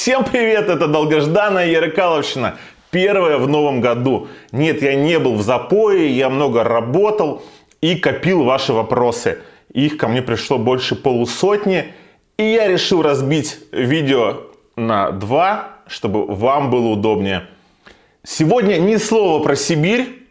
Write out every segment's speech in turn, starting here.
Всем привет, это долгожданная Ярыкаловщина. Первая в новом году. Нет, я не был в запое, я много работал и копил ваши вопросы. Их ко мне пришло больше полусотни. И я решил разбить видео на два, чтобы вам было удобнее. Сегодня ни слова про Сибирь,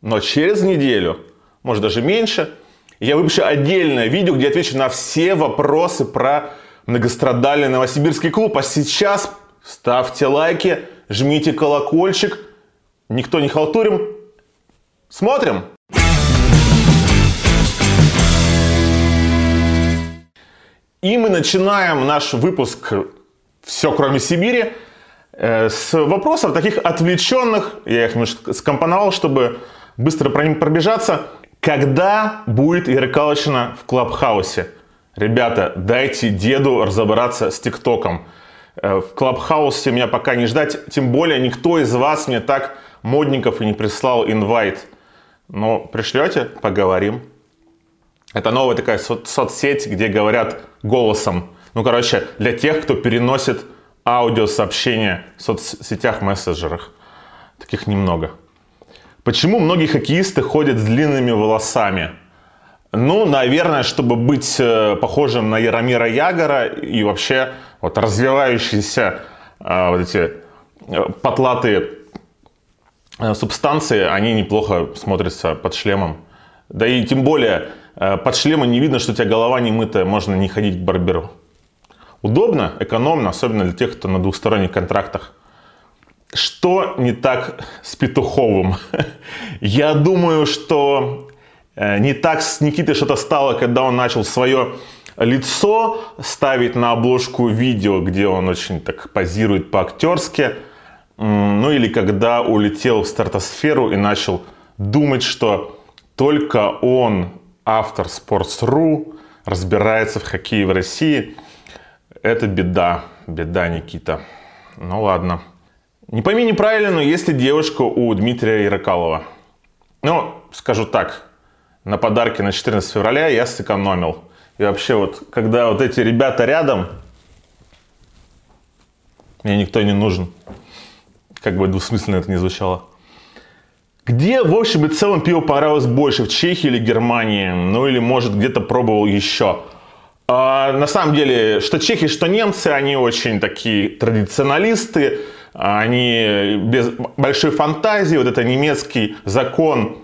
но через неделю, может даже меньше, я выпущу отдельное видео, где отвечу на все вопросы про многострадальный новосибирский клуб. А сейчас ставьте лайки, жмите колокольчик. Никто не халтурим. Смотрим! И мы начинаем наш выпуск «Все, кроме Сибири» э, с вопросов таких отвлеченных. Я их немножко скомпоновал, чтобы быстро про них пробежаться. Когда будет Яркалочина в Клабхаусе? Ребята, дайте деду разобраться с ТикТоком. Э, в Клабхаусе меня пока не ждать, тем более никто из вас мне так модников и не прислал инвайт. Но пришлете, поговорим. Это новая такая со- соцсеть, где говорят голосом. Ну, короче, для тех, кто переносит аудиосообщения в соцсетях, мессенджерах. Таких немного. Почему многие хоккеисты ходят с длинными волосами? Ну, наверное, чтобы быть э, похожим на Яромира Ягора и вообще вот развивающиеся э, вот эти э, потлатые субстанции, они неплохо смотрятся под шлемом. Да и тем более под шлемом не видно, что у тебя голова не мытая, можно не ходить к барберу. Удобно, экономно, особенно для тех, кто на двухсторонних контрактах. Что не так с Петуховым? Я думаю, что не так с Никитой что-то стало, когда он начал свое лицо ставить на обложку видео, где он очень так позирует по-актерски. Ну или когда улетел в стратосферу и начал думать, что только он, автор Sports.ru, разбирается в хоккее в России. Это беда, беда, Никита. Ну ладно. Не пойми неправильно, но есть ли девушка у Дмитрия Ярокалова? Ну, скажу так, на подарки на 14 февраля я сэкономил. И вообще вот, когда вот эти ребята рядом, мне никто не нужен. Как бы двусмысленно это не звучало. Где, в общем и целом, пиво понравилось больше, в Чехии или Германии? Ну или, может, где-то пробовал еще? А, на самом деле, что чехи, что немцы, они очень такие традиционалисты, они без большой фантазии, вот это немецкий закон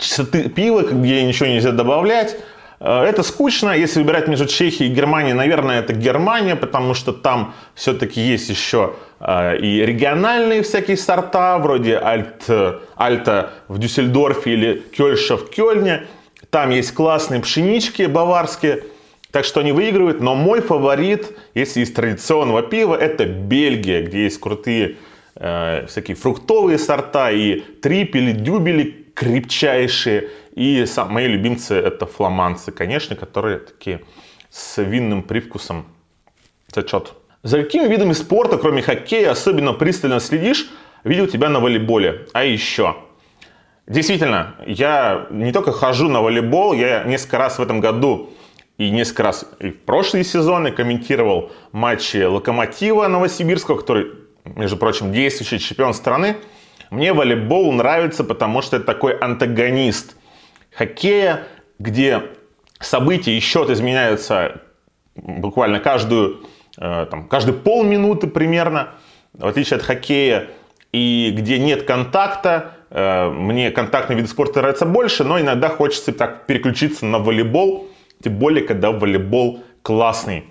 чистоты пива, где ничего нельзя добавлять, это скучно, если выбирать между Чехией и Германией, наверное, это Германия, потому что там все-таки есть еще и региональные всякие сорта, вроде Альт, Альта в Дюссельдорфе или Кёльша в Кёльне. Там есть классные пшенички баварские, так что они выигрывают. Но мой фаворит, если из традиционного пива, это Бельгия, где есть крутые э, всякие фруктовые сорта и трипели, дюбели крепчайшие. И мои любимцы это фламанцы, конечно, которые такие с винным привкусом. Зачет. За какими видами спорта, кроме хоккея, особенно пристально следишь? Видел тебя на волейболе. А еще. Действительно, я не только хожу на волейбол, я несколько раз в этом году и несколько раз и в прошлые сезоны комментировал матчи Локомотива Новосибирского, который, между прочим, действующий чемпион страны. Мне волейбол нравится, потому что это такой антагонист хоккея, где события и счет изменяются буквально каждую, там, каждые полминуты примерно, в отличие от хоккея, и где нет контакта. Мне контактный вид спорта нравится больше, но иногда хочется так переключиться на волейбол, тем более, когда волейбол классный.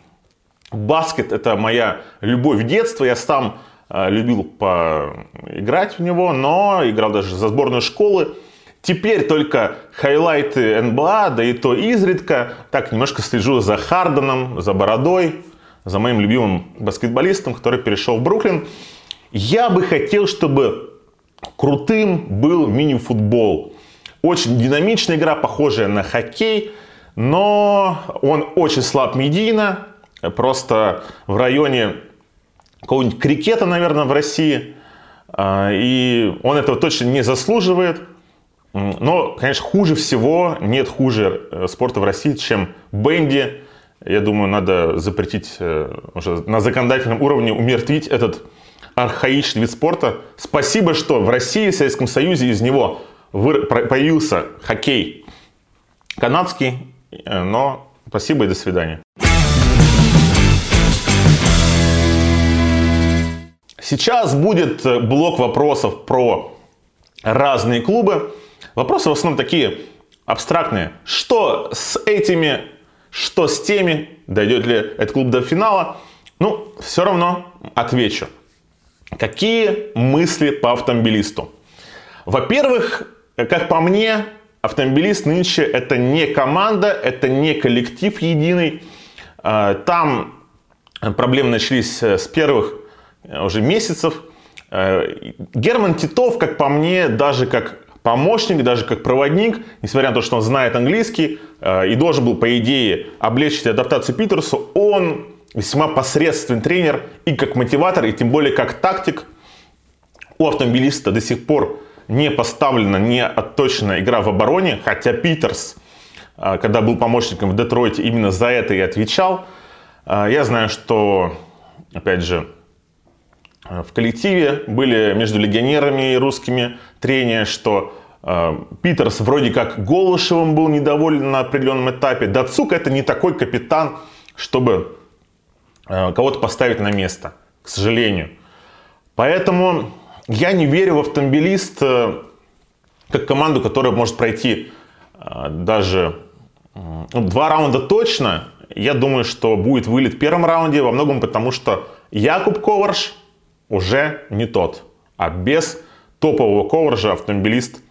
Баскет – это моя любовь детства, я сам любил поиграть в него, но играл даже за сборную школы. Теперь только хайлайты НБА, да и то изредка. Так, немножко слежу за Харденом, за Бородой, за моим любимым баскетболистом, который перешел в Бруклин. Я бы хотел, чтобы крутым был мини-футбол. Очень динамичная игра, похожая на хоккей, но он очень слаб медийно. Просто в районе какого-нибудь крикета, наверное, в России. И он этого точно не заслуживает. Но, конечно, хуже всего, нет хуже спорта в России, чем бенди, Я думаю, надо запретить э, уже на законодательном уровне умертвить этот архаичный вид спорта. Спасибо, что в России, в Советском Союзе из него появился хоккей канадский, э, но спасибо и до свидания. Сейчас будет э, блок вопросов про разные клубы. Вопросы в основном такие абстрактные. Что с этими, что с теми, дойдет ли этот клуб до финала? Ну, все равно отвечу. Какие мысли по автомобилисту? Во-первых, как по мне, автомобилист нынче это не команда, это не коллектив единый. А, там проблемы начались с первых э, уже месяцев. Э, Герман Титов, как по мне, даже как помощник, даже как проводник, несмотря на то, что он знает английский э, и должен был, по идее, облегчить адаптацию Питерсу, он весьма посредственный тренер и как мотиватор, и тем более как тактик. У автомобилиста до сих пор не поставлена, не отточена игра в обороне, хотя Питерс, э, когда был помощником в Детройте, именно за это и отвечал. Я знаю, что, опять же, Э, в коллективе были между легионерами и русскими трения, что э, Питерс вроде как Голышевым был недоволен на определенном этапе. Дацук это не такой капитан, чтобы э, кого-то поставить на место, к сожалению. Поэтому я не верю в автомобилист э, как команду, которая может пройти э, даже ну, два раунда точно. Я думаю, что будет вылет в первом раунде во многом потому, что Якуб Коварш уже не тот. А без топового ковержа автомобилист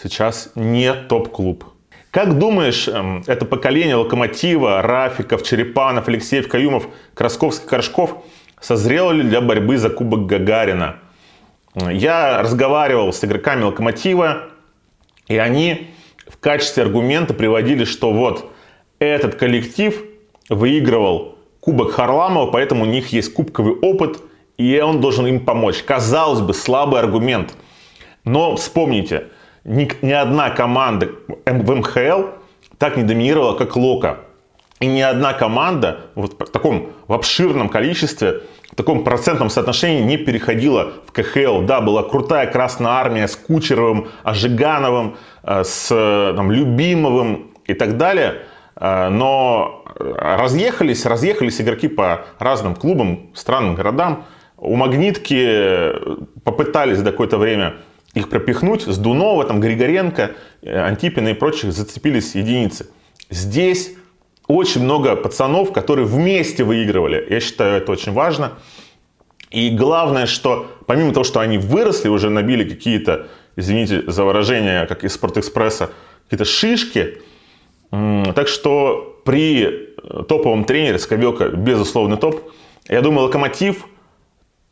сейчас не топ-клуб. Как думаешь, эм, это поколение Локомотива, Рафиков, Черепанов, Алексеев, Каюмов, Красковский, Коршков созрело ли для борьбы за Кубок Гагарина? Я разговаривал с игроками Локомотива, и они в качестве аргумента приводили, что вот этот коллектив выигрывал Кубок Харламова, поэтому у них есть кубковый опыт – и он должен им помочь. Казалось бы, слабый аргумент. Но вспомните, ни, ни одна команда в МХЛ так не доминировала, как Лока. И ни одна команда вот в таком в обширном количестве, в таком процентном соотношении не переходила в КХЛ. Да, была крутая Красная Армия с Кучеровым, Ажигановым, э, с там, Любимовым и так далее. Э, но разъехались, разъехались игроки по разным клубам, странным городам. У Магнитки попытались до какое-то время их пропихнуть. С Дунова, там, Григоренко, э, Антипина и прочих зацепились единицы. Здесь очень много пацанов, которые вместе выигрывали. Я считаю, это очень важно. И главное, что помимо того, что они выросли, уже набили какие-то, извините за выражение, как из Спортэкспресса, какие-то шишки. Так что при э, топовом тренере Скобелка, безусловно, топ. Я думаю, Локомотив –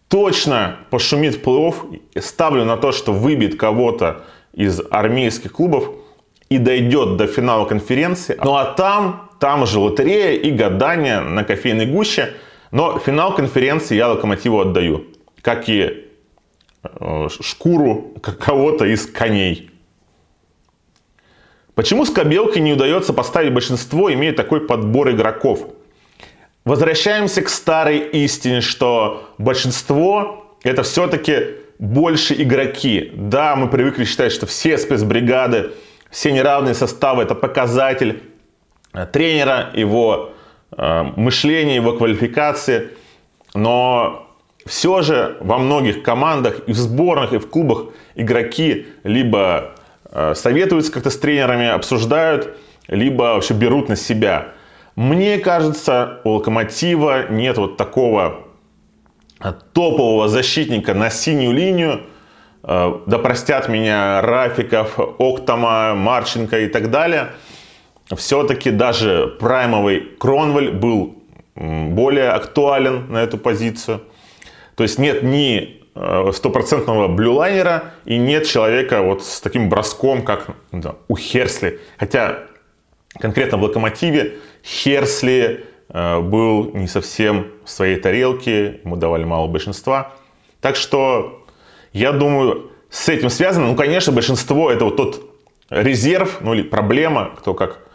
точно пошумит в плей-офф. Ставлю на то, что выбит кого-то из армейских клубов и дойдет до финала конференции. Ну а там, там же лотерея и гадание на кофейной гуще. Но финал конференции я Локомотиву отдаю. Как и э, шкуру кого-то из коней. Почему Скобелке не удается поставить большинство, имея такой подбор игроков? Возвращаемся к старой истине, что большинство это все-таки больше игроки. Да, мы привыкли считать, что все спецбригады, все неравные составы это показатель э, тренера, его э, мышления, его квалификации. Но все же во многих командах и в сборных, и в клубах игроки либо э, советуются как-то с тренерами, обсуждают, либо вообще берут на себя. Мне кажется, у Локомотива нет вот такого топового защитника на синюю линию. Э, да простят меня Рафиков, Октома, Марченко и так далее. Все-таки даже праймовый Кронвель был более актуален на эту позицию. То есть нет ни э, стопроцентного блюлайнера и нет человека вот с таким броском, как да, у Херсли. Хотя конкретно в Локомотиве Херсли э, был не совсем в своей тарелке, ему давали мало большинства. Так что я думаю, с этим связано, ну, конечно, большинство это вот тот резерв, ну или проблема, кто как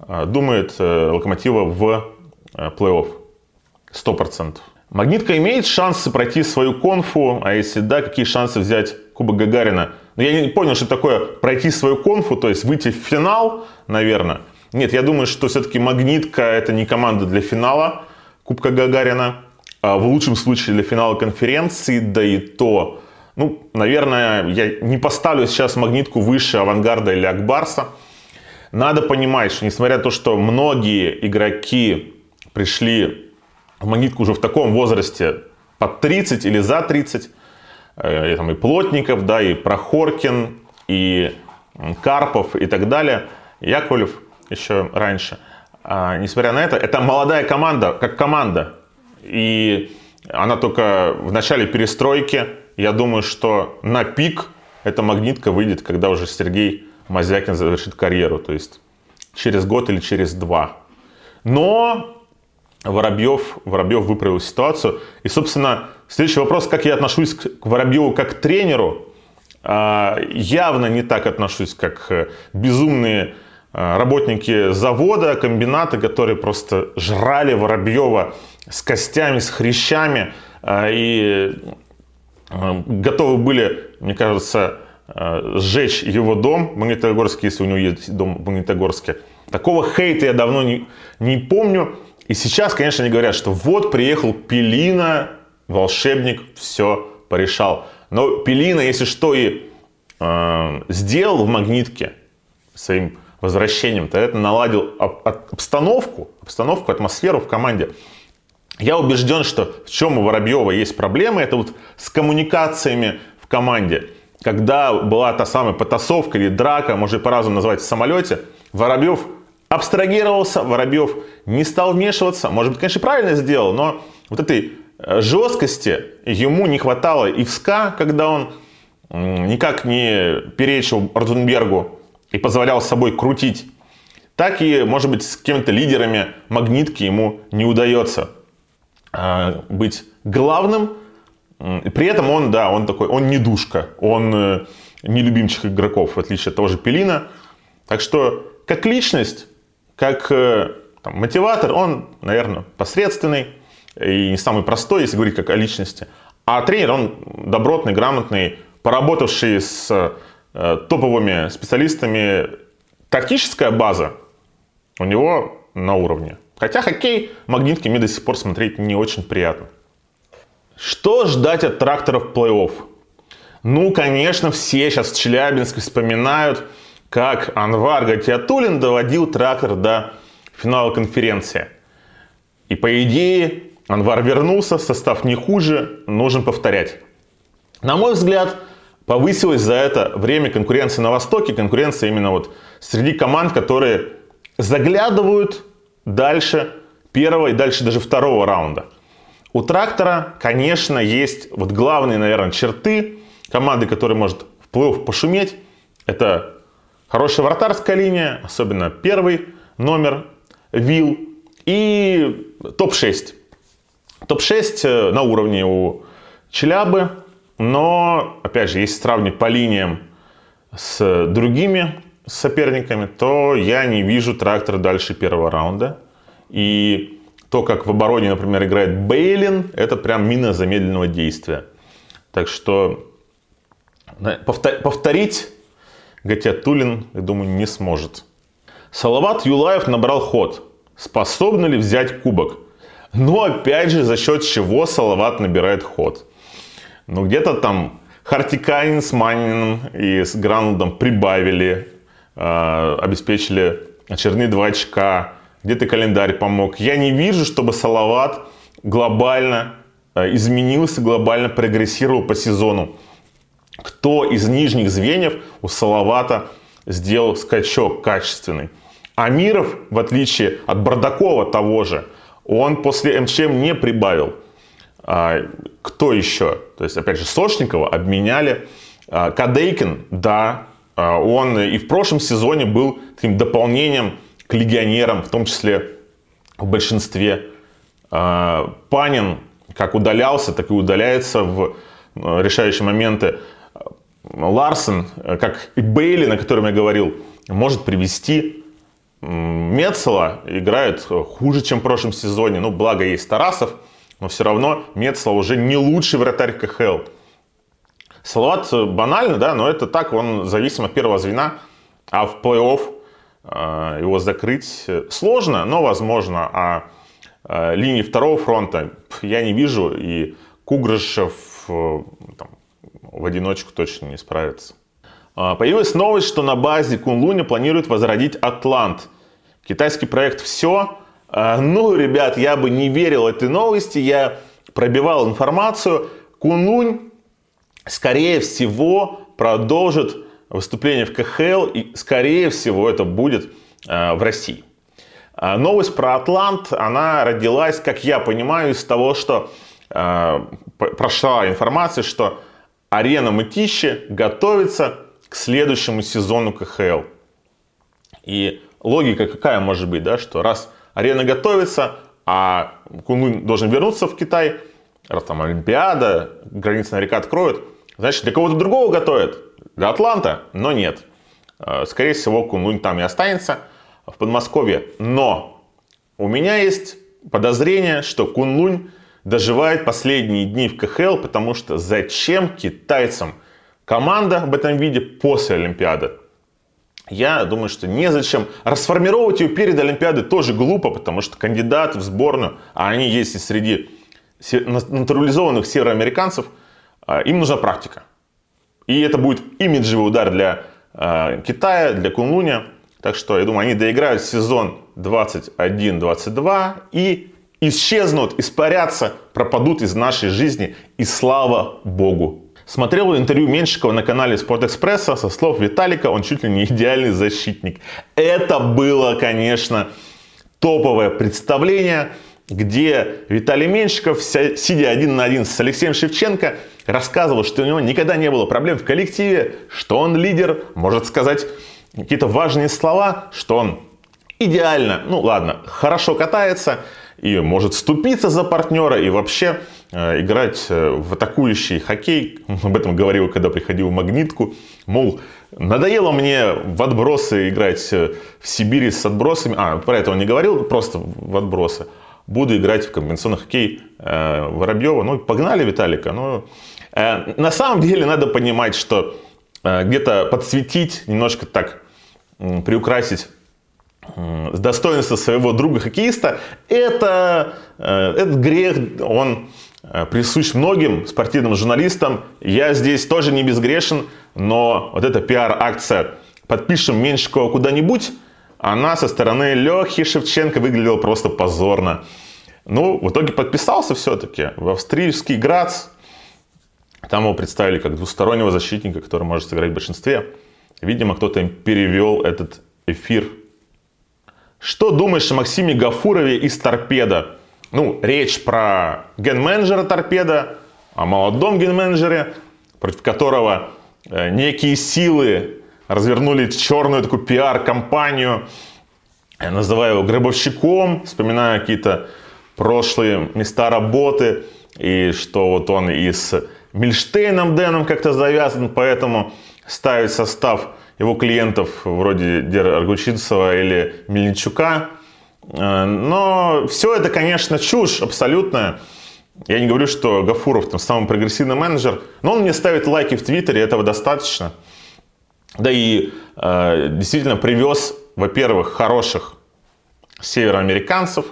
э, думает, э, локомотива в плей-офф. Сто процентов. Магнитка имеет шансы пройти свою конфу, а если да, какие шансы взять Кубок Гагарина? Но я не понял, что такое пройти свою конфу, то есть выйти в финал, наверное. Нет, я думаю, что все-таки Магнитка это не команда для финала Кубка Гагарина. А в лучшем случае для финала конференции, да и то, ну, наверное, я не поставлю сейчас Магнитку выше Авангарда или Акбарса. Надо понимать, что несмотря на то, что многие игроки пришли в Магнитку уже в таком возрасте, под 30 или за 30, э, и, там, и Плотников, да, и Прохоркин, и Карпов и так далее, Яковлев еще раньше. А, несмотря на это, это молодая команда, как команда. И она только в начале перестройки. Я думаю, что на пик эта магнитка выйдет, когда уже Сергей Мазякин завершит карьеру. То есть через год или через два. Но Воробьев, Воробьев выправил ситуацию. И, собственно, следующий вопрос, как я отношусь к Воробьеву как к тренеру. А, явно не так отношусь, как э, безумные работники завода, комбината, которые просто жрали Воробьева с костями, с хрящами э, и готовы были, мне кажется, сжечь его дом в Магнитогорске, если у него есть дом в Магнитогорске. Такого хейта я давно не, не помню. И сейчас, конечно, они говорят, что вот приехал Пелина, волшебник, все порешал. Но Пелина, если что, и э, сделал в магнитке своим возвращением, то это наладил обстановку, обстановку, атмосферу в команде. Я убежден, что в чем у Воробьева есть проблемы, это вот с коммуникациями в команде. Когда была та самая потасовка или драка, можно по-разному назвать в самолете, Воробьев абстрагировался, Воробьев не стал вмешиваться. Может быть, конечно, правильно сделал, но вот этой э, жесткости ему не хватало и в СКА, когда он никак не перечил Ротенбергу и позволял с собой крутить. Так и, может быть, с какими-то лидерами магнитки ему не удается э, быть главным. При этом он, да, он такой, он не душка, он э, не любимчик игроков, в отличие от того же Пелина. Так что, как личность, как э, там, мотиватор, он, наверное, посредственный и не самый простой, если говорить как о личности. А тренер, он добротный, грамотный, поработавший с топовыми специалистами. Тактическая база у него на уровне. Хотя хоккей магнитки мне до сих пор смотреть не очень приятно. Что ждать от тракторов плей-офф? Ну, конечно, все сейчас в Челябинске вспоминают как Анвар Гатиатулин доводил трактор до финала конференции. И по идее Анвар вернулся, состав не хуже, нужно повторять. На мой взгляд, повысилось за это время конкуренции на Востоке, конкуренция именно вот среди команд, которые заглядывают дальше первого и дальше даже второго раунда. У трактора, конечно, есть вот главные, наверное, черты команды, которая может в плей пошуметь. Это Хорошая вратарская линия, особенно первый номер, Вил и топ-6. Топ-6 э, на уровне у Челябы, но, опять же, если сравнить по линиям с другими соперниками, то я не вижу трактора дальше первого раунда. И то, как в обороне, например, играет Бейлин, это прям мина замедленного действия. Так что повторить Гатиатулин, я думаю, не сможет. Салават Юлаев набрал ход. Способны ли взять кубок? Но опять же, за счет чего Салават набирает ход? Ну, где-то там Хартиканин с Маниным и с Гранлдом прибавили, э, обеспечили очередные два очка. Где-то календарь помог. Я не вижу, чтобы Салават глобально э, изменился, глобально прогрессировал по сезону кто из нижних звеньев у Салавата сделал скачок качественный. Амиров, в отличие от Бардакова того же, он после МЧМ не прибавил. А, кто еще? То есть, опять же, Сошникова обменяли. А, Кадейкин, да, а, он и в прошлом сезоне был таким дополнением к легионерам, в том числе в большинстве. Панин как удалялся, так и удаляется в решающие моменты. Ларсен, как и Бейли, на котором я говорил, может привести Мецела играет хуже, чем в прошлом сезоне. Ну, благо есть Тарасов, но все равно Мецела уже не лучший вратарь КХЛ. Салават банально, да, но это так, он зависим от первого звена, а в плей-офф э, его закрыть сложно, но возможно. А э, линии второго фронта я не вижу, и Кугрышев э, там, в одиночку точно не справится. А, появилась новость, что на базе Кунлуня планируют возродить Атлант. Китайский проект «Все». А, ну, ребят, я бы не верил этой новости, я пробивал информацию. Кунлунь, скорее всего, продолжит выступление в КХЛ, и, скорее всего, это будет а, в России. Новость про Атлант, она родилась, как я понимаю, из того, что прошла информация, что арена Мытищи готовится к следующему сезону КХЛ. И логика какая может быть, да, что раз арена готовится, а Кунлунь должен вернуться в Китай, раз там Олимпиада, границы на река откроют, значит, для кого-то другого готовят, для Атланта, но нет. Э, скорее всего, Кунлунь там и останется в Подмосковье. Но у меня есть подозрение, что Кунлунь доживает последние дни в КХЛ, потому что зачем китайцам – команда в этом виде после Олимпиады. Я думаю, что незачем. Расформировать ее перед Олимпиадой тоже глупо, потому что кандидаты в сборную, а они есть и среди натурализованных североамериканцев, а, им нужна практика. И это будет имиджевый удар для а, Китая, для Кунлуня. Так что, я думаю, они доиграют сезон 21-22 и исчезнут, испарятся, пропадут из нашей жизни. И слава Богу Смотрел интервью Меньшикова на канале Спортэкспресса со слов Виталика, он чуть ли не идеальный защитник. Это было, конечно, топовое представление, где Виталий Меньшиков, сидя один на один с Алексеем Шевченко, рассказывал, что у него никогда не было проблем в коллективе, что он лидер, может сказать какие-то важные слова, что он идеально, ну ладно, хорошо катается и может ступиться за партнера и вообще Э, играть э, в атакующий хоккей. Об этом говорил, когда приходил в Магнитку. Мол, надоело мне в отбросы играть э, в Сибири с отбросами. А, про это он не говорил, просто в отбросы. Буду играть в комбинационный хоккей Воробьева. Ну, погнали Виталика. Э, на самом деле надо понимать, что где-то подсветить, немножко так приукрасить достоинство своего друга-хоккеиста, это, э, этот грех, он Э, присущ многим спортивным журналистам. Я здесь тоже не безгрешен, но вот эта пиар-акция «Подпишем Меньшикова куда-нибудь», она со стороны Лехи Шевченко выглядела просто позорно. Ну, в итоге подписался все-таки в австрийский Грац. Там его представили как двустороннего защитника, который может сыграть в большинстве. Видимо, кто-то им перевел этот эфир. Что думаешь о Максиме Гафурове из «Торпеда»? Ну, речь про ген-менеджера торпеда, о молодом ген-менеджере, против которого э, некие силы развернули черную такую пиар-компанию. Я называю его гробовщиком, вспоминаю какие-то прошлые места работы, и что вот он и с Мильштейном Дэном как-то завязан, поэтому ставить состав его клиентов вроде Дера Аргучинцева или Мельничука Э, но все это, конечно, чушь абсолютная. Я не говорю, что Гафуров там самый прогрессивный менеджер, но он мне ставит лайки в Твиттере, этого достаточно. Да и э, действительно привез, во-первых, хороших североамериканцев,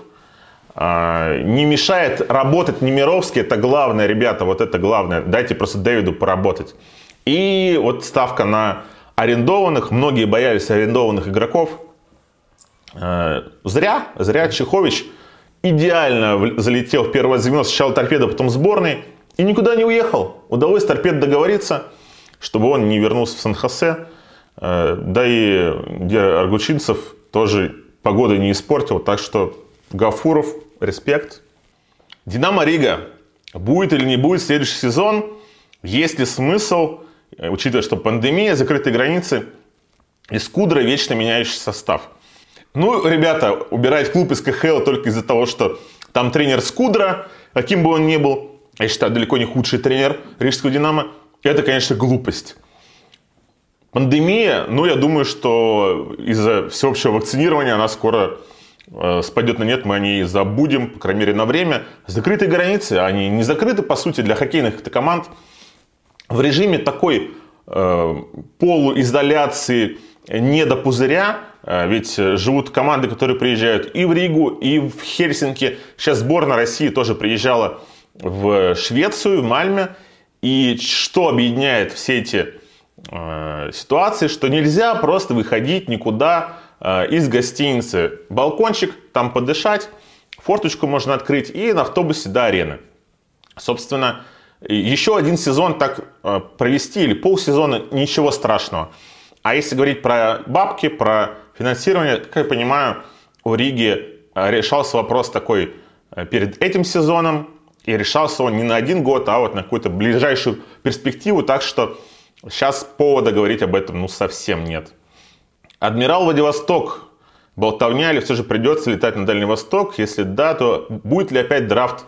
э, не мешает работать Немировский, это главное, ребята, вот это главное, дайте просто Дэвиду поработать. И вот ставка на арендованных, многие боялись арендованных игроков, Э, зря, зря Чехович идеально залетел в первое звено, сначала торпеда, потом сборной, и никуда не уехал. Удалось торпед договориться, чтобы он не вернулся в Сан-Хосе. Э, да и Аргучинцев тоже погоды не испортил, так что Гафуров, респект. Динамо Рига. Будет или не будет следующий сезон? Есть ли смысл, учитывая, что пандемия, закрытые границы, и скудро вечно меняющий состав – ну, ребята, убирать клуб из КХЛ только из-за того, что там тренер Скудра, каким бы он ни был, я считаю, далеко не худший тренер Рижского Динамо, это, конечно, глупость. Пандемия, ну, я думаю, что из-за всеобщего вакцинирования она скоро э, спадет на нет, мы о ней забудем, по крайней мере, на время. Закрытые границы, они не закрыты, по сути, для хоккейных команд. В режиме такой э, полуизоляции, не до пузыря, э, ведь живут команды, которые приезжают и в Ригу, и в Хельсинки. Сейчас сборная России тоже приезжала в Швецию, в Мальме. И что объединяет все эти э, ситуации, что нельзя просто выходить никуда э, из гостиницы. Балкончик, там подышать, форточку можно открыть и на автобусе до арены. Собственно, еще один сезон так э, провести или полсезона, ничего страшного. А если говорить про бабки, про финансирование, как я понимаю, у Риги э, решался вопрос такой э, перед этим сезоном, и решался он не на один год, а вот на какую-то ближайшую перспективу, так что сейчас повода говорить об этом ну совсем нет. Адмирал Владивосток, болтовня или все же придется летать на Дальний Восток? Если да, то будет ли опять драфт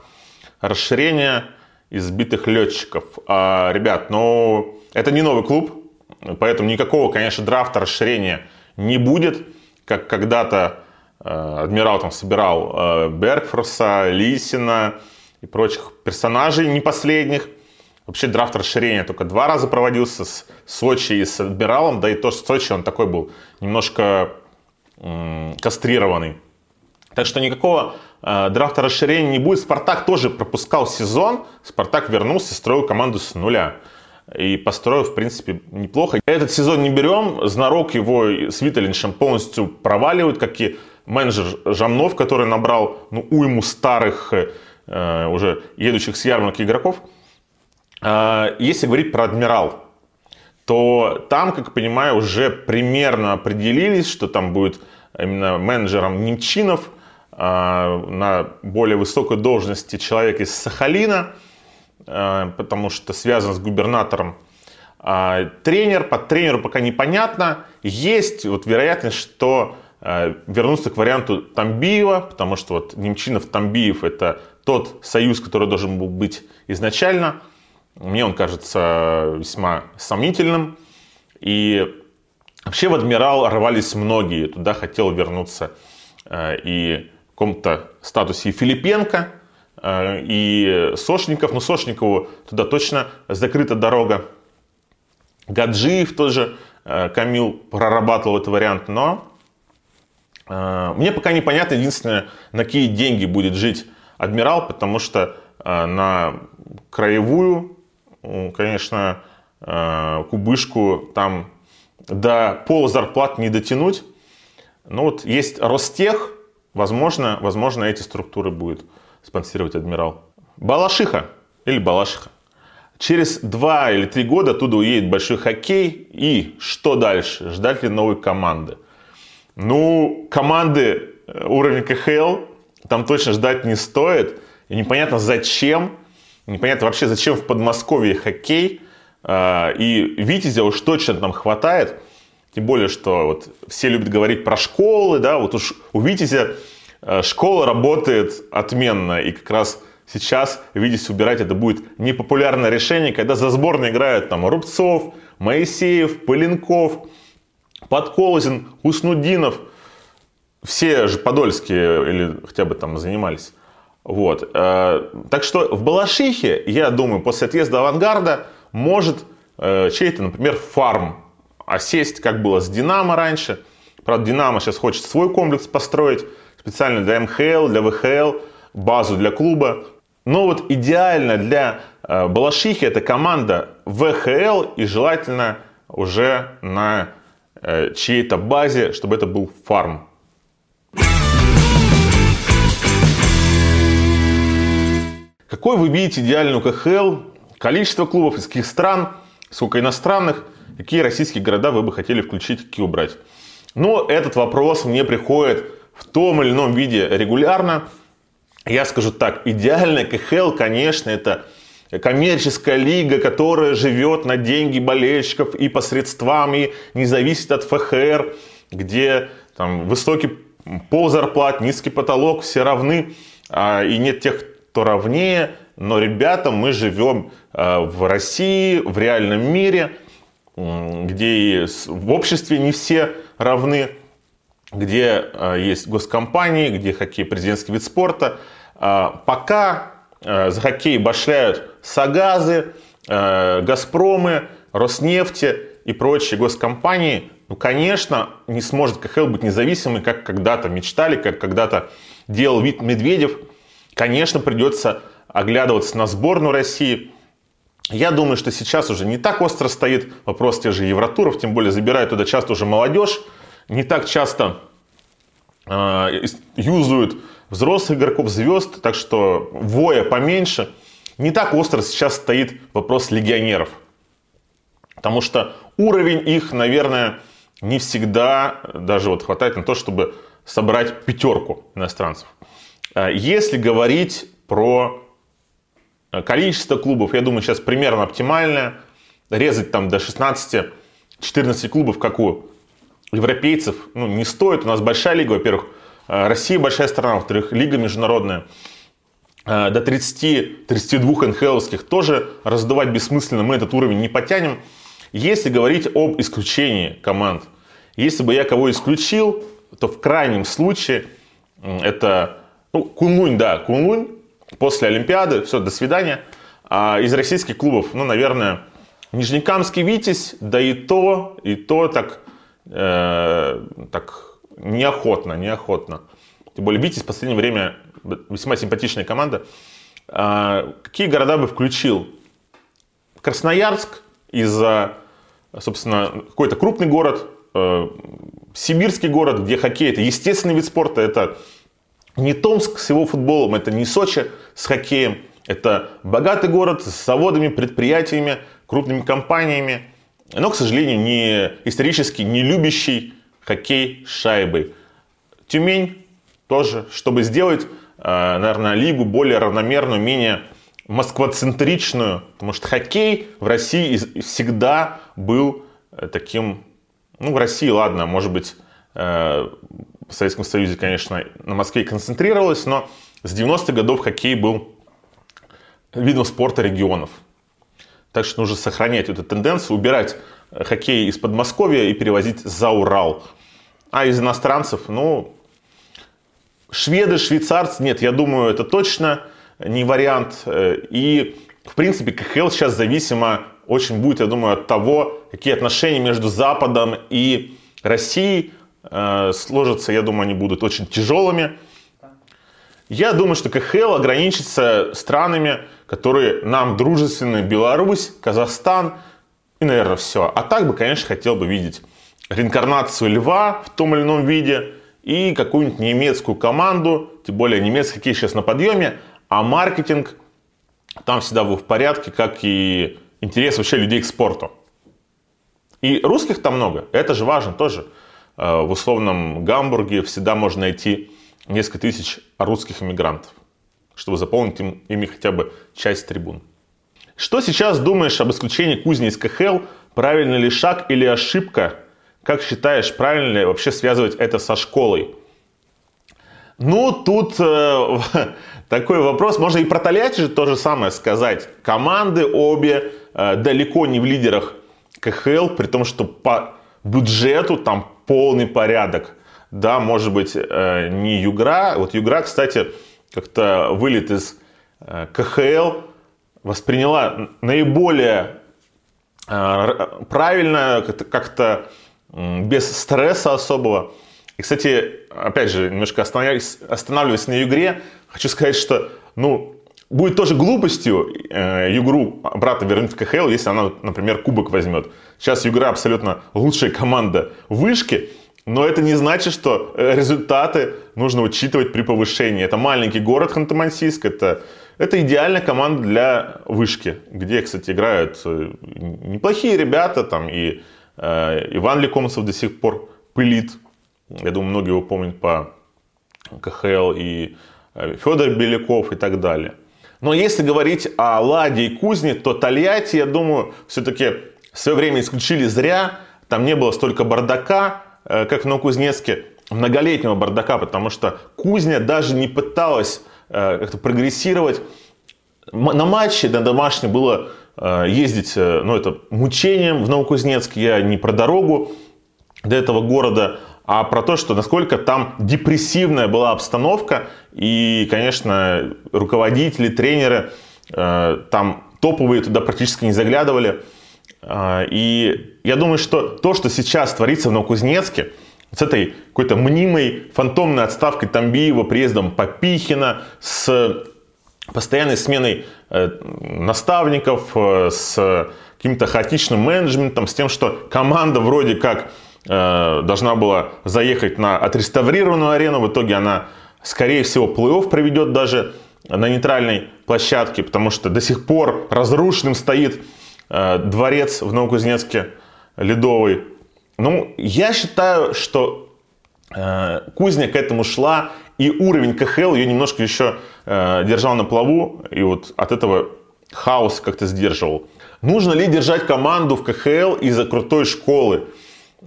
расширения избитых летчиков? А, ребят, ну это не новый клуб, поэтому никакого, конечно, драфта расширения не будет, как когда-то э, адмирал там собирал э, Бергфорса, Лисина, и прочих персонажей не последних. Вообще драфт расширения только два раза проводился с Сочи и с Адмиралом, да и то, что Сочи он такой был немножко м- кастрированный. Так что никакого э, драфта расширения не будет. Спартак тоже пропускал сезон. Спартак вернулся, строил команду с нуля. И построил, в принципе, неплохо. Этот сезон не берем. Знарок его с Виталиншем полностью проваливают, как и менеджер Жамнов, который набрал ну, уйму старых э, Э, уже едущих с ярмарки игроков. А, если говорить про Адмирал, то там, как понимаю, уже примерно определились, что там будет именно менеджером Немчинов, на более высокой должности человек из Сахалина, а, потому что связан с губернатором. Тренер, под тренеру пока непонятно. Есть вот вероятность, что вернуться к варианту Тамбиева, потому что вот Немчинов, Тамбиев это тот союз, который должен был быть изначально, мне он кажется весьма сомнительным. И вообще в «Адмирал» рвались многие. Туда хотел вернуться и каком-то статусе и Филипенко, э, и Сошников. Но Сошникову туда точно закрыта дорога. Гаджиев тоже, э, Камил прорабатывал этот вариант, но мне пока непонятно единственное, на какие деньги будет жить Адмирал, потому что э, на краевую, конечно, э, кубышку там до пол зарплат не дотянуть. Но вот есть Ростех, возможно, возможно эти структуры будет спонсировать Адмирал. Балашиха или Балашиха. Через два или три года оттуда уедет большой хоккей. И что дальше? Ждать ли новой команды? Ну, команды э, уровня КХЛ там точно ждать не стоит. И непонятно зачем, непонятно вообще зачем в Подмосковье хоккей. А, и Витязя уж точно там хватает. Тем более, что вот все любят говорить про школы, да, вот уж у Витязя а, школа работает отменно. И как раз сейчас Витязь убирать это будет непопулярное решение, когда за сборной играют там Рубцов, Моисеев, Поленков, Подколозин, Уснудинов – все же подольские или хотя бы там занимались. Вот. Э, так что в Балашихе, я думаю, после отъезда авангарда может э, чей-то, например, фарм осесть, как было с Динамо раньше. Правда, Динамо сейчас хочет свой комплекс построить, специально для МХЛ, для ВХЛ, базу для клуба. Но вот идеально для э, Балашихи это команда ВХЛ и желательно уже на чьей-то базе, чтобы это был фарм. Какой вы видите идеальную КХЛ? Количество клубов из каких стран? Сколько иностранных? Какие российские города вы бы хотели включить, какие убрать? Но этот вопрос мне приходит в том или ином виде регулярно. Я скажу так, идеальная КХЛ, конечно, это коммерческая лига, которая живет на деньги болельщиков и посредствам, и не зависит от ФХР, где там высокий пол зарплат, низкий потолок, все равны, а, и нет тех, кто равнее. Но, ребята, мы живем а, в России, в реальном мире. Где в обществе не все равны, где есть госкомпании, где хоккей президентский вид спорта. Пока за хоккей башляют Сагазы, Газпромы, Роснефти и прочие госкомпании, ну, конечно, не сможет КХЛ быть независимой, как когда-то мечтали, как когда-то делал вид Медведев. Конечно, придется оглядываться на сборную России. Я думаю, что сейчас уже не так остро стоит вопрос тех же Евротуров, тем более забирают туда часто уже молодежь, не так часто э, юзают взрослых игроков, звезд, так что воя поменьше. Не так остро сейчас стоит вопрос легионеров. Потому что уровень их, наверное, не всегда даже вот хватает на то, чтобы собрать пятерку иностранцев. А если говорить про количество клубов, я думаю, сейчас примерно оптимальное. Резать там до 16-14 клубов, как у европейцев, ну, не стоит. У нас большая лига, во-первых. Э, Россия большая страна, во-вторых, лига международная. Э, до 30-32 НХЛовских тоже раздавать бессмысленно, мы этот уровень не потянем. Если говорить об исключении команд, если бы я кого исключил, то в крайнем случае это ну, Кунлунь, да, Кунлунь после Олимпиады, все, до свидания. А из российских клубов, ну, наверное, Нижнекамский Витязь, да и то, и то так, э, так неохотно, неохотно. Тем более Витязь в последнее время весьма симпатичная команда. А, какие города бы включил? Красноярск, из-за, собственно, какой-то крупный город, э, сибирский город, где хоккей это естественный вид спорта, это не Томск с его футболом, это не Сочи с хоккеем, это богатый город с заводами, предприятиями, крупными компаниями, но, к сожалению, не исторически не любящий хоккей шайбой. Тюмень тоже, чтобы сделать, э, наверное, лигу более равномерную, менее москвоцентричную, потому что хоккей в России всегда был э, таким, ну, в России, ладно, может быть, э, в Советском Союзе, конечно, на Москве концентрировалось, но с 90-х годов хоккей был видом спорта регионов. Так что нужно сохранять эту тенденцию, убирать э, хоккей из Подмосковья и перевозить за Урал. А из иностранцев, ну, шведы, швейцарцы, нет, я думаю, это точно не вариант. Э, и, в принципе, КХЛ сейчас зависимо очень будет, я думаю, от того, какие отношения между Западом и Россией сложатся. Я думаю, они будут очень тяжелыми. Я думаю, что КХЛ ограничится странами, которые нам дружественны. Беларусь, Казахстан и, наверное, все. А так бы, конечно, хотел бы видеть реинкарнацию льва в том или ином виде и какую-нибудь немецкую команду, тем более немецкий хоккей сейчас на подъеме, а маркетинг там всегда был в порядке, как и интерес вообще людей к спорту. И русских там много, это же важно тоже. Э, в условном Гамбурге всегда можно найти несколько тысяч русских иммигрантов, чтобы заполнить им, ими хотя бы часть трибун. Что сейчас думаешь об исключении кузни из КХЛ? Правильный ли шаг или ошибка? Как считаешь, правильно ли вообще связывать это со школой? Ну, тут э, такой вопрос. Можно и про Тольятти же то же самое сказать. Команды обе э, далеко не в лидерах КХЛ, при том, что по бюджету там полный порядок. Да, может быть, э, не Югра. Вот Югра, кстати, как-то вылет из э, КХЛ восприняла наиболее э, правильно, как-то без стресса особого. И, кстати, опять же, немножко останавливаясь, на Югре, хочу сказать, что, ну, будет тоже глупостью э, Югру обратно вернуть в КХЛ, если она, например, кубок возьмет. Сейчас Югра абсолютно лучшая команда вышки, но это не значит, что э, результаты нужно учитывать при повышении. Это маленький город Ханты-Мансийск, это, это идеальная команда для вышки, где, кстати, играют э, неплохие ребята, там и э, Иван Лекомцев до сих пор пылит я думаю, многие его помнят по КХЛ и э, Федор Беляков и так далее. Но если говорить о Ладе и Кузне, то Тольятти, я думаю, все-таки в свое время исключили зря. Там не было столько бардака, э, как на Кузнецке, многолетнего бардака, потому что Кузня даже не пыталась э, как-то прогрессировать. На матче на домашнем было э, ездить, ну, это мучением в Новокузнецк. Я не про дорогу до этого города, а про то, что насколько там депрессивная была обстановка. И, конечно, руководители, тренеры там топовые туда практически не заглядывали. Э, и я думаю, что то, что сейчас творится в Новокузнецке, с этой какой-то мнимой фантомной отставкой Тамбиева, приездом Попихина, с постоянной сменой э, наставников, э, с каким-то хаотичным менеджментом, с тем, что команда вроде как Э, должна была заехать на отреставрированную арену. В итоге она, скорее всего, плей-офф проведет даже на нейтральной площадке, потому что до сих пор разрушенным стоит дворец в Новокузнецке ледовый. Ну, я считаю, что э, Кузня к этому шла, и уровень КХЛ ее немножко еще держал на плаву, и вот от этого хаос как-то сдерживал. Нужно ли держать команду в КХЛ из-за крутой школы?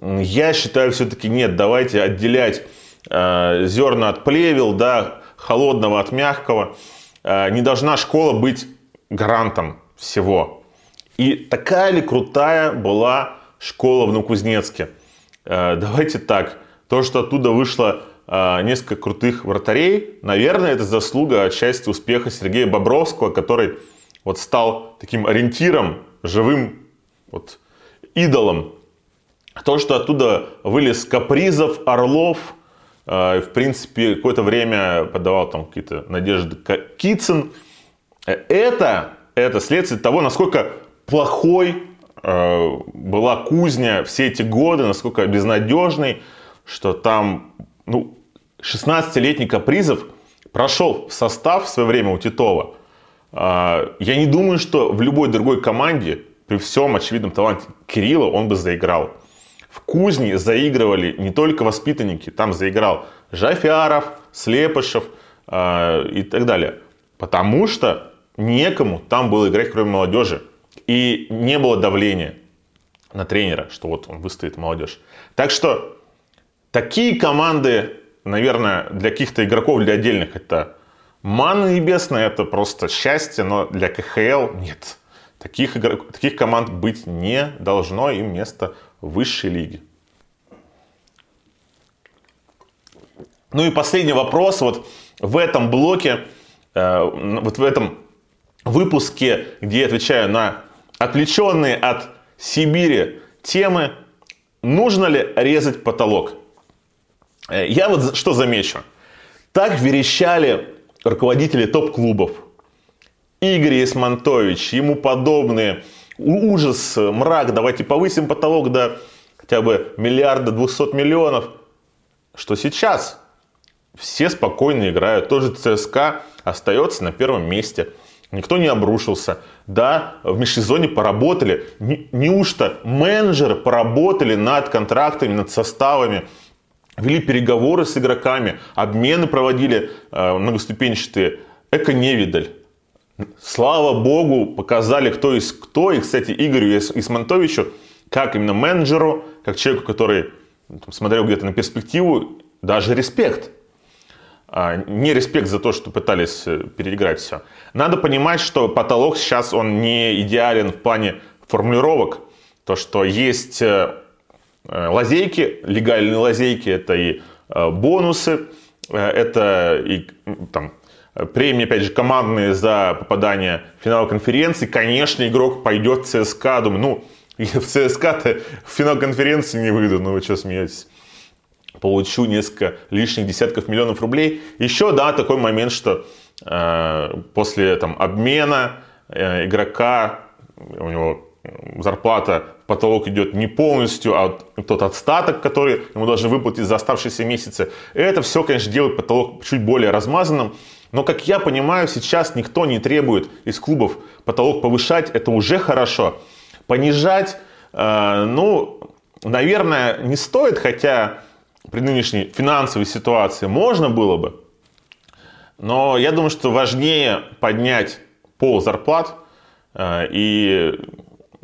Я считаю, все-таки нет, давайте отделять э, зерна от плевел, да, холодного от мягкого. Э, не должна школа быть гарантом всего. И такая ли крутая была школа в Новокузнецке? Э, давайте так, то, что оттуда вышло э, несколько крутых вратарей, наверное, это заслуга отчасти успеха Сергея Бобровского, который вот стал таким ориентиром, живым вот, идолом. То, что оттуда вылез Капризов, Орлов, э, в принципе, какое-то время подавал там какие-то надежды Кицин, э, это, это следствие того, насколько плохой э, была кузня все эти годы, насколько безнадежный, что там ну, 16-летний Капризов прошел в состав в свое время у Титова. Я не думаю, что в любой другой команде, при всем очевидном таланте Кирилла, он бы заиграл. В Кузне заигрывали не только воспитанники, там заиграл Жафяров, Слепышев э, и так далее. Потому что некому там было играть, кроме молодежи. И не было давления на тренера, что вот он выставит молодежь. Так что такие команды, наверное, для каких-то игроков, для отдельных, это мана небесная, это просто счастье, но для КХЛ нет. Таких, игрок, таких команд быть не должно, им место высшей лиги. Ну и последний вопрос. Вот в этом блоке, э, вот в этом выпуске, где я отвечаю на отвлеченные от Сибири темы, нужно ли резать потолок? Э, я вот что замечу. Так верещали руководители топ-клубов. Игорь Исмантович, ему подобные – ужас, мрак, давайте повысим потолок до хотя бы миллиарда двухсот миллионов. Что сейчас? Все спокойно играют. Тоже ЦСКА остается на первом месте. Никто не обрушился. Да, в межсезоне поработали. Не, неужто менеджеры поработали над контрактами, над составами, вели переговоры с игроками, обмены проводили э, многоступенчатые. Эко-невидаль. Слава богу, показали, кто есть кто. И, кстати, Игорю Исмантовичу, как именно менеджеру, как человеку, который ну, там, смотрел где-то на перспективу, даже респект. А, не респект за то, что пытались э, переиграть все. Надо понимать, что потолок сейчас он не идеален в плане формулировок. То, что есть э, э, лазейки, легальные лазейки, это и бонусы, это и там, премии, опять же, командные за попадание в финал конференции, конечно, игрок пойдет в ЦСКА. Думаю, ну, в ЦСКА-то в финал конференции не выйду, ну вы что смеетесь? Получу несколько лишних десятков миллионов рублей. Еще, да, такой момент, что э, после там, обмена э, игрока, у него зарплата, потолок идет не полностью, а тот отстаток, который ему должны выплатить за оставшиеся месяцы. Это все, конечно, делает потолок чуть более размазанным. Но, как я понимаю, сейчас никто не требует из клубов потолок повышать, это уже хорошо. Понижать, э, ну, наверное, не стоит, хотя при нынешней финансовой ситуации можно было бы. Но я думаю, что важнее поднять пол зарплат э, и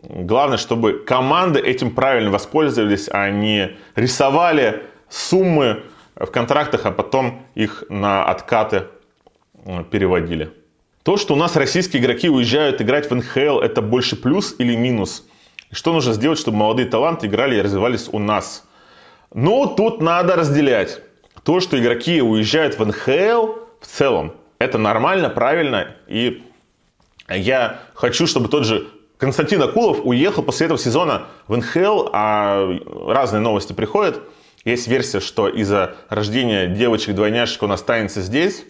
главное, чтобы команды этим правильно воспользовались, а не рисовали суммы в контрактах, а потом их на откаты переводили. То, что у нас российские игроки уезжают играть в НХЛ, это больше плюс или минус? Что нужно сделать, чтобы молодые таланты играли и развивались у нас? Ну, тут надо разделять. То, что игроки уезжают в НХЛ в целом, это нормально, правильно. И я хочу, чтобы тот же Константин Акулов уехал после этого сезона в НХЛ, а разные новости приходят. Есть версия, что из-за рождения девочек-двойняшек он останется здесь.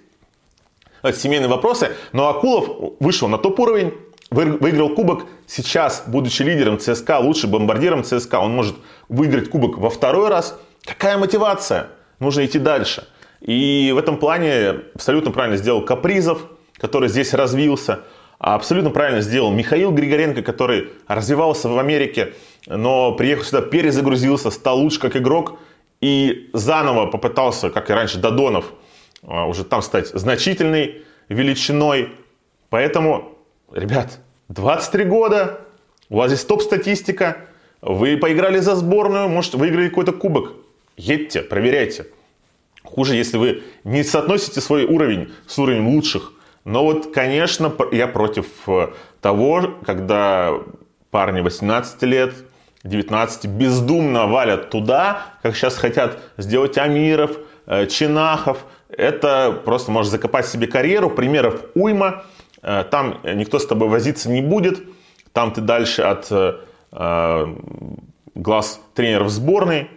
Это семейные вопросы. Но Акулов вышел на топ-уровень, выиграл кубок. Сейчас, будучи лидером ЦСКА, лучше бомбардиром ЦСКА, он может выиграть кубок во второй раз. Какая мотивация? Нужно идти дальше. И в этом плане абсолютно правильно сделал Капризов, который здесь развился. Абсолютно правильно сделал Михаил Григоренко, который развивался в Америке, но приехал сюда, перезагрузился, стал лучше как игрок и заново попытался, как и раньше, Додонов, а, уже там стать значительной величиной. Поэтому, ребят, 23 года, у вас здесь топ-статистика, вы поиграли за сборную, может, выиграли какой-то кубок. Едьте, проверяйте. Хуже, если вы не соотносите свой уровень с уровнем лучших. Но вот, конечно, я против э, того, когда парни 18 лет, 19 бездумно валят туда, как сейчас хотят сделать Амиров, э, Чинахов. Это просто может закопать себе карьеру. Примеров уйма. Э, там никто с тобой возиться не будет. Там ты дальше от глаз тренеров сборной.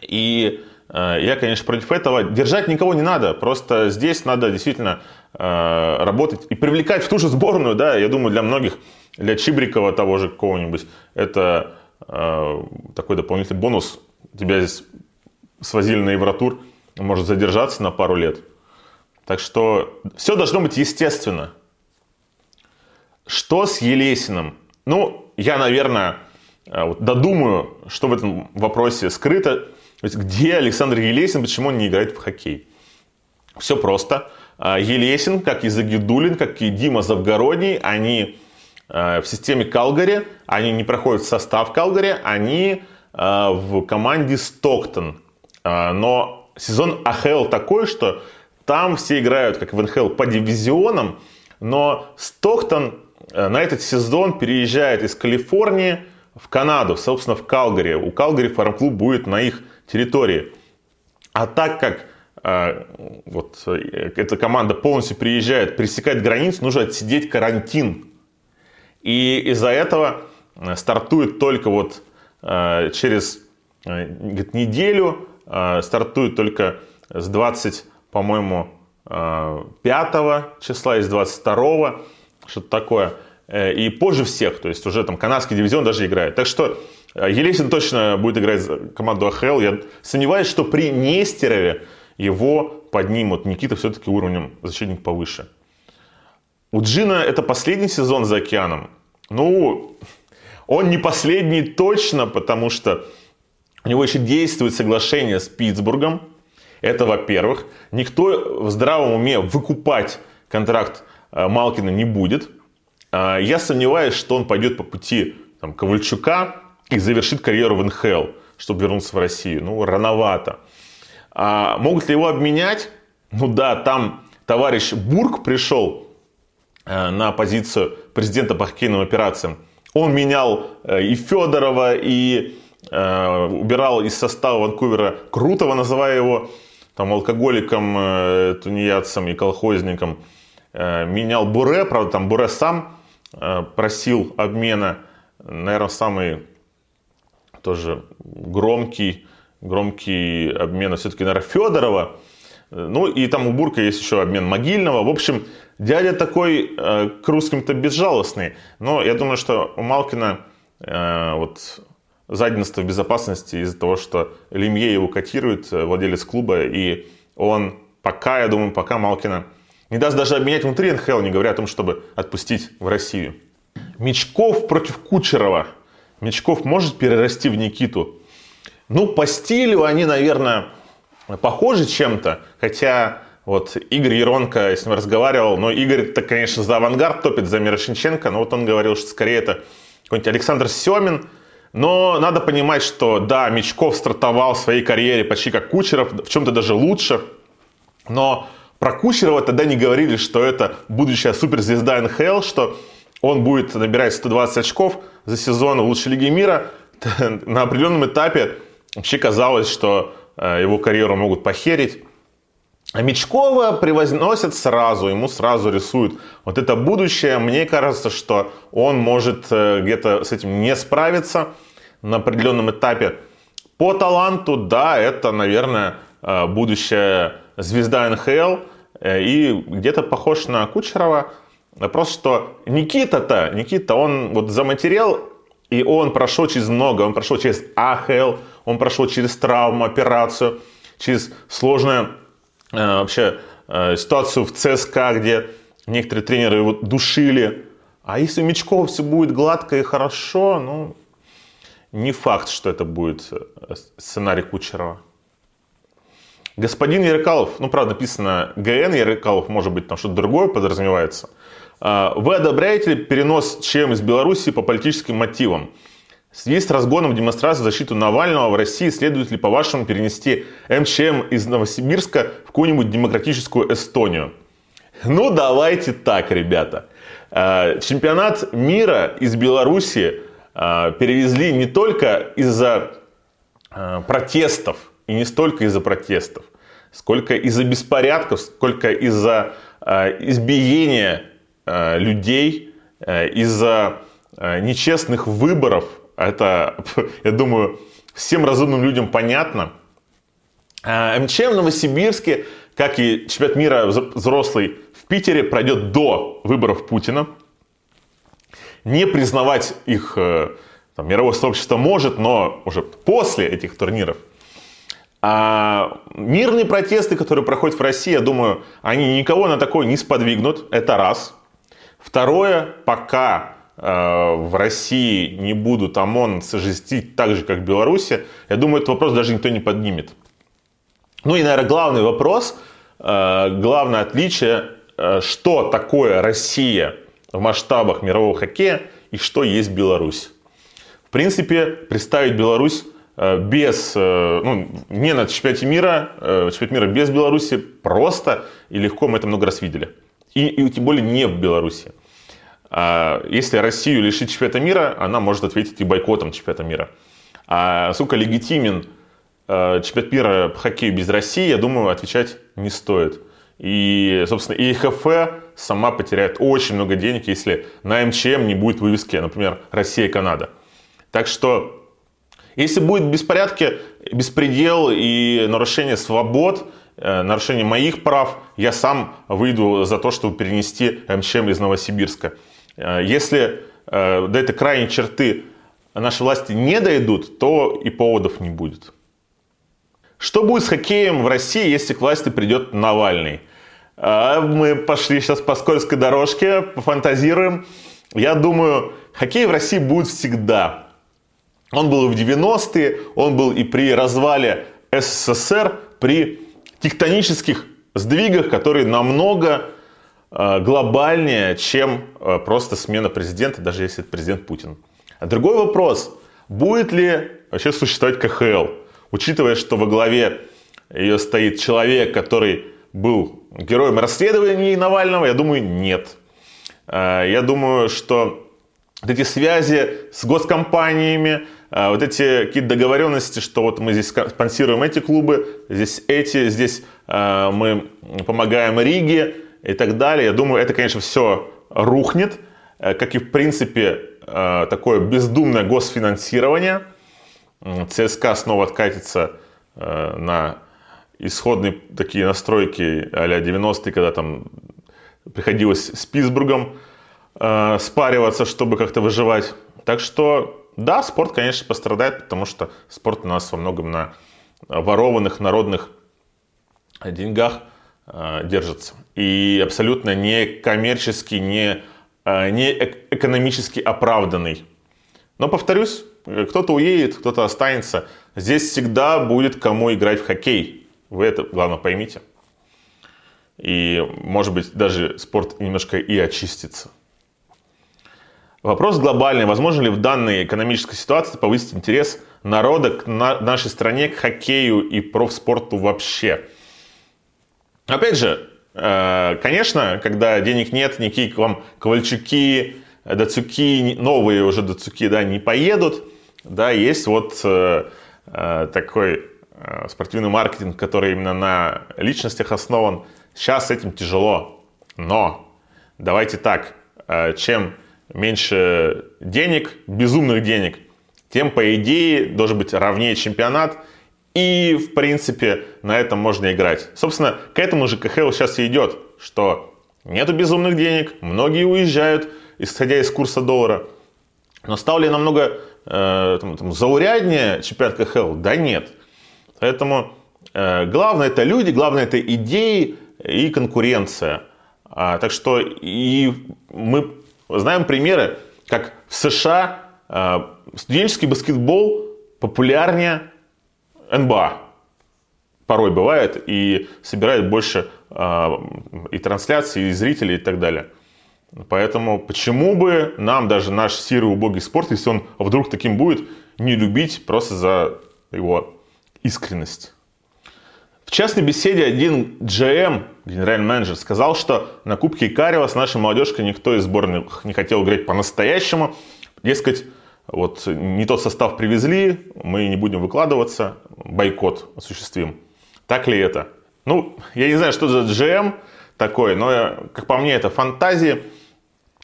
И я, конечно, против этого. Держать никого не надо. Просто здесь надо действительно Э, работать и привлекать в ту же сборную, да, я думаю, для многих, для Чибрикова того же какого-нибудь, это э, такой дополнительный бонус. Тебя здесь свозили на Евротур, может задержаться на пару лет. Так что все должно быть естественно. Что с Елесиным? Ну, я, наверное, э, додумаю, что в этом вопросе скрыто. Где Александр Елесин, почему он не играет в хоккей? Все просто. А, Елесин, как и Загидулин, как и Дима Завгородний, они а, в системе Калгари, они не проходят в состав Калгари, они а, в команде Стоктон. Но сезон АХЛ такой, что там все играют, как в НХЛ, по дивизионам, но Стоктон на этот сезон переезжает из Калифорнии в Канаду, собственно, в Калгари. У Калгари фарм-клуб будет на их территории. А так как а, вот э, эта команда полностью приезжает, пересекает границу, нужно отсидеть карантин. И из-за этого э, стартует только вот э, через говорит, неделю, стартует только с 20, по-моему, 5 числа, из 22, что-то такое. И позже всех, то есть уже там канадский дивизион даже играет. Так что Елесин точно будет играть за команду АХЛ. Я сомневаюсь, что при Нестерове его поднимут. Никита все-таки уровнем защитник повыше. У Джина это последний сезон за океаном. Ну, он не последний точно, потому что у него еще действует соглашение с Питтсбургом. Это во-первых. Никто в здравом уме выкупать контракт э, Малкина не будет. А, я сомневаюсь, что он пойдет по пути там, Ковальчука и завершит карьеру в НХЛ, чтобы вернуться в Россию. Ну, рановато. А могут ли его обменять? Ну да, там товарищ Бург пришел э, на позицию президента по хоккейным операциям. Он менял э, и Федорова, и э, убирал из состава Ванкувера Крутого, называя его там алкоголиком, э, тунеядцем и колхозником. Э, менял Буре, правда, там Буре сам э, просил обмена. Наверное, самый тоже громкий громкий обмен все-таки, наверное, Федорова. Ну и там у Бурка есть еще обмен Могильного. В общем, дядя такой э, к русским-то безжалостный. Но я думаю, что у Малкина э, вот задница в безопасности из-за того, что Лемье его котирует, э, владелец клуба, и он пока, я думаю, пока Малкина не даст даже обменять внутри НХЛ, не говоря о том, чтобы отпустить в Россию. Мечков против Кучерова. Мечков может перерасти в Никиту. Ну, по стилю они, наверное, похожи чем-то. Хотя вот Игорь Еронко, я с ним разговаривал, но Игорь-то, конечно, за авангард топит, за Мирошниченко, но вот он говорил, что скорее это какой-нибудь Александр Семин. Но надо понимать, что да, Мечков стартовал в своей карьере почти как Кучеров, в чем-то даже лучше. Но Про Кучерова тогда не говорили, что это будущая суперзвезда НХЛ, что он будет набирать 120 очков за сезон в лучшей лиге мира. На определенном этапе вообще казалось, что э, его карьеру могут похерить. А Мечкова превозносят сразу, ему сразу рисуют вот это будущее. Мне кажется, что он может э, где-то с этим не справиться на определенном этапе. По таланту, да, это, наверное, э, будущая звезда НХЛ. Э, и где-то похож на Кучерова. Вопрос, что Никита-то, Никита, он вот заматерел, и он прошел через много. Он прошел через АХЛ, он прошел через травму, операцию, через сложное Э, вообще э, ситуацию в ЦСКА, где некоторые тренеры его душили. А если у Мечкова все будет гладко и хорошо, ну, не факт, что это будет э, сценарий Кучерова. Господин Ярыкалов, ну, правда, написано ГН Ярыкалов, может быть, там что-то другое подразумевается. Вы одобряете перенос ЧМ из Беларуси по политическим мотивам? В связи с разгоном демонстрации в защиту Навального в России следует ли, по-вашему, перенести МЧМ из Новосибирска в какую-нибудь демократическую Эстонию? Ну, давайте так, ребята. Э, чемпионат мира из Беларуси э, перевезли не только из-за протестов, и не столько из-за протестов, сколько из-за беспорядков, сколько из-за избиения людей, из-за нечестных выборов – это, я думаю, всем разумным людям понятно. А, МЧМ в Новосибирске, как и чемпионат мира взрослый в Питере, пройдет до выборов Путина. Не признавать их э, там, мировое сообщество может, но уже после этих турниров. А мирные протесты, которые проходят в России, я думаю, они никого на такое не сподвигнут. Это раз. Второе, пока Э, в России не будут ОМОН сожестить так же, как в Беларуси, я думаю, этот вопрос даже никто не поднимет. Ну и, наверное, главный вопрос, э, главное отличие, э, что такое Россия в масштабах мирового хоккея и что есть Беларусь. В принципе, представить Беларусь без, ну, не на чемпионате мира, чемпионат мира без Беларуси просто и легко, мы это много раз видели. И, и тем более не в Беларуси. А если Россию лишить чемпионата мира, она может ответить и бойкотом чемпионата мира. А сколько легитимен э, чемпионат мира по хоккею без России, я думаю, отвечать не стоит. И, собственно, ИХФ сама потеряет очень много денег, если на МЧМ не будет вывески, например, Россия-Канада. Так что, если будет беспорядки, беспредел и нарушение свобод, э, нарушение моих прав, я сам выйду за то, чтобы перенести МЧМ из Новосибирска. Э, если э, до этой крайней черты наши власти не дойдут, то и поводов не будет. Что будет с хоккеем в России, если к власти придет Навальный? Мы пошли сейчас по скользкой дорожке, пофантазируем. Я думаю, хоккей в России будет всегда. Он был и в 90-е, он был и при развале СССР, при тектонических сдвигах, которые намного Э, глобальнее, чем э, просто смена президента, даже если это президент Путин. А другой вопрос, будет ли вообще существовать КХЛ, учитывая, что во главе ее стоит человек, который был героем расследований Навального, я думаю, нет. Э, я думаю, что эти связи с госкомпаниями, вот эти какие-то договоренности, что вот мы здесь спонсируем эти клубы, здесь эти, здесь мы помогаем Риге, и так далее. Я думаю, это, конечно, все рухнет, э, как и, в принципе, э, такое бездумное госфинансирование. ЦСКА снова откатится э, на исходные такие настройки а-ля 90-е, когда там приходилось с Питтсбургом спариваться, чтобы как-то выживать. Так что, да, спорт, конечно, пострадает, потому что спорт у нас во многом на ворованных народных деньгах Э, держится. И абсолютно не коммерчески, не, э, не экономически оправданный. Но, повторюсь, кто-то уедет, кто-то останется. Здесь всегда будет кому играть в хоккей. Вы это, главное, поймите. И, может быть, даже спорт немножко и очистится. Вопрос глобальный. Возможно ли в данной экономической ситуации повысить интерес народа к нашей стране, к хоккею и профспорту вообще? Опять же, Э, конечно, когда денег нет, никакие к вам Ковальчуки, Дацуки, новые уже Дацуки, да, не поедут. Да, есть вот э, э, такой спортивный маркетинг, который именно на личностях основан. Сейчас с этим тяжело, но давайте так, чем меньше денег, безумных денег, тем, по идее, должен быть ровнее чемпионат, и, в принципе, на этом можно играть. Собственно, к этому же КХЛ сейчас и идет, что нету безумных денег, многие уезжают, исходя из курса доллара. Но стал ли намного э, там, там, зауряднее чемпионат КХЛ? Да нет. Поэтому э, главное это люди, главное это идеи и конкуренция. А, так что и мы знаем примеры, как в США э, студенческий баскетбол популярнее НБА. Порой бывает и собирает больше э, и трансляций, и зрителей и так далее. Поэтому почему бы нам даже наш серый убогий спорт, если он вдруг таким будет, не любить просто за его искренность. В частной беседе один GM, генеральный менеджер, сказал, что на Кубке Икарева с нашей молодежкой никто из сборных не хотел играть по-настоящему. Дескать, вот не тот состав привезли, мы не будем выкладываться, бойкот осуществим. Так ли это? Ну, я не знаю, что за GM такой, но, как по мне, это фантазии.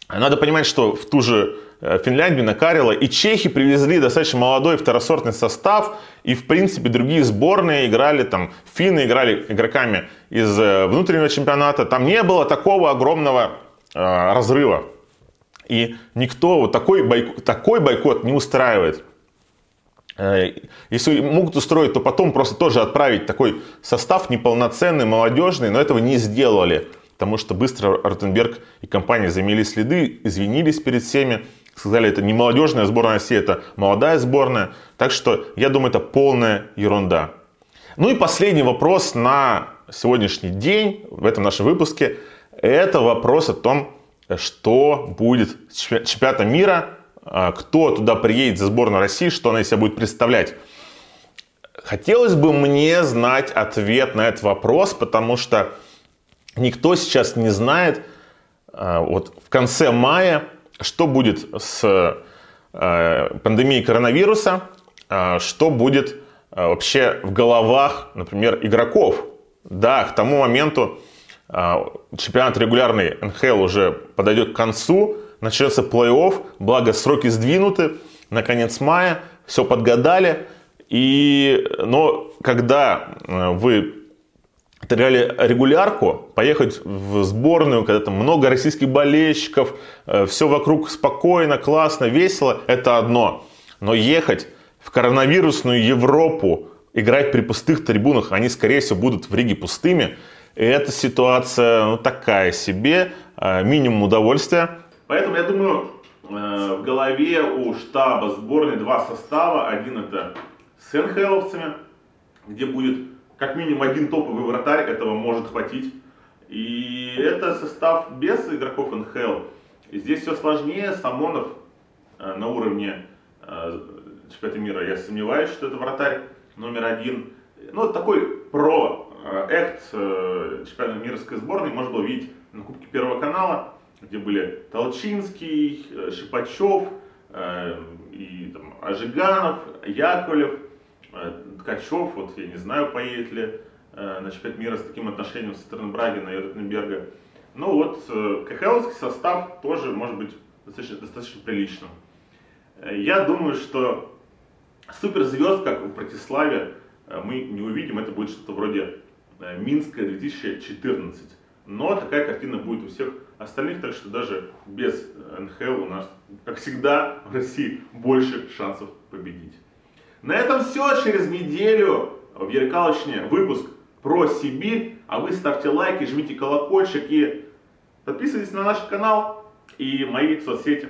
Надо понимать, что в ту же Финляндию накарила, и чехи привезли достаточно молодой второсортный состав, и в принципе другие сборные играли, там финны играли игроками из э, внутреннего чемпионата, там не было такого огромного э, разрыва. И никто вот такой, бойкот, такой бойкот не устраивает. Э, если могут устроить, то потом просто тоже отправить такой состав неполноценный, молодежный, но этого не сделали. Потому что быстро Ротенберг и компания замели следы, извинились перед всеми, сказали, это не молодежная сборная России, это молодая сборная. Так что я думаю, это полная ерунда. Ну и последний вопрос на сегодняшний день в этом нашем выпуске. Это вопрос о том, что будет с чемпионатом мира, а, кто туда приедет за сборную России, что она из себя будет представлять. Хотелось бы мне знать ответ на этот вопрос, потому что никто сейчас не знает, а, вот в конце мая что будет с э, пандемией коронавируса, э, что будет э, вообще в головах, например, игроков. Да, к тому моменту чемпионат регулярный НХЛ уже подойдет к концу, начнется плей-офф, благо сроки сдвинуты, на конец мая, все подгадали. И, но когда вы отыграли регулярку, поехать в сборную, когда там много российских болельщиков, э, все вокруг спокойно, классно, весело, это одно. Но ехать в коронавирусную Европу, играть при пустых трибунах, они, скорее всего, будут в Риге пустыми. И эта ситуация ну, такая себе, э, минимум удовольствия. Поэтому я думаю, э, в голове у штаба сборной два состава. Один это с НХЛовцами, где будет как минимум один топовый вратарь, этого может хватить. И это состав без игроков НХЛ. Здесь все сложнее. Самонов э, на уровне э, чемпионата мира, я сомневаюсь, что это вратарь номер один. Ну, такой про экт э, чемпионата мировской сборной можно было видеть на Кубке Первого канала, где были Толчинский, Шипачев, и там, Ажиганов, Яковлев. Ткачев, вот я не знаю, поедет ли э, на чемпионат мира с таким отношением со стороны Брагина и Ротенберга. Ну вот, э, КХЛский состав тоже может быть достаточно, достаточно приличным. Э, я думаю, что суперзвезд, как в Братиславе, мы не увидим. Это будет что-то вроде Минска 2014. Но такая картина будет у всех остальных, так что даже без НХЛ у нас, как всегда, в России больше шансов победить. На этом все. Через неделю в Яркалочне выпуск про Сибирь. А вы ставьте лайки, жмите колокольчик и подписывайтесь на наш канал и мои соцсети.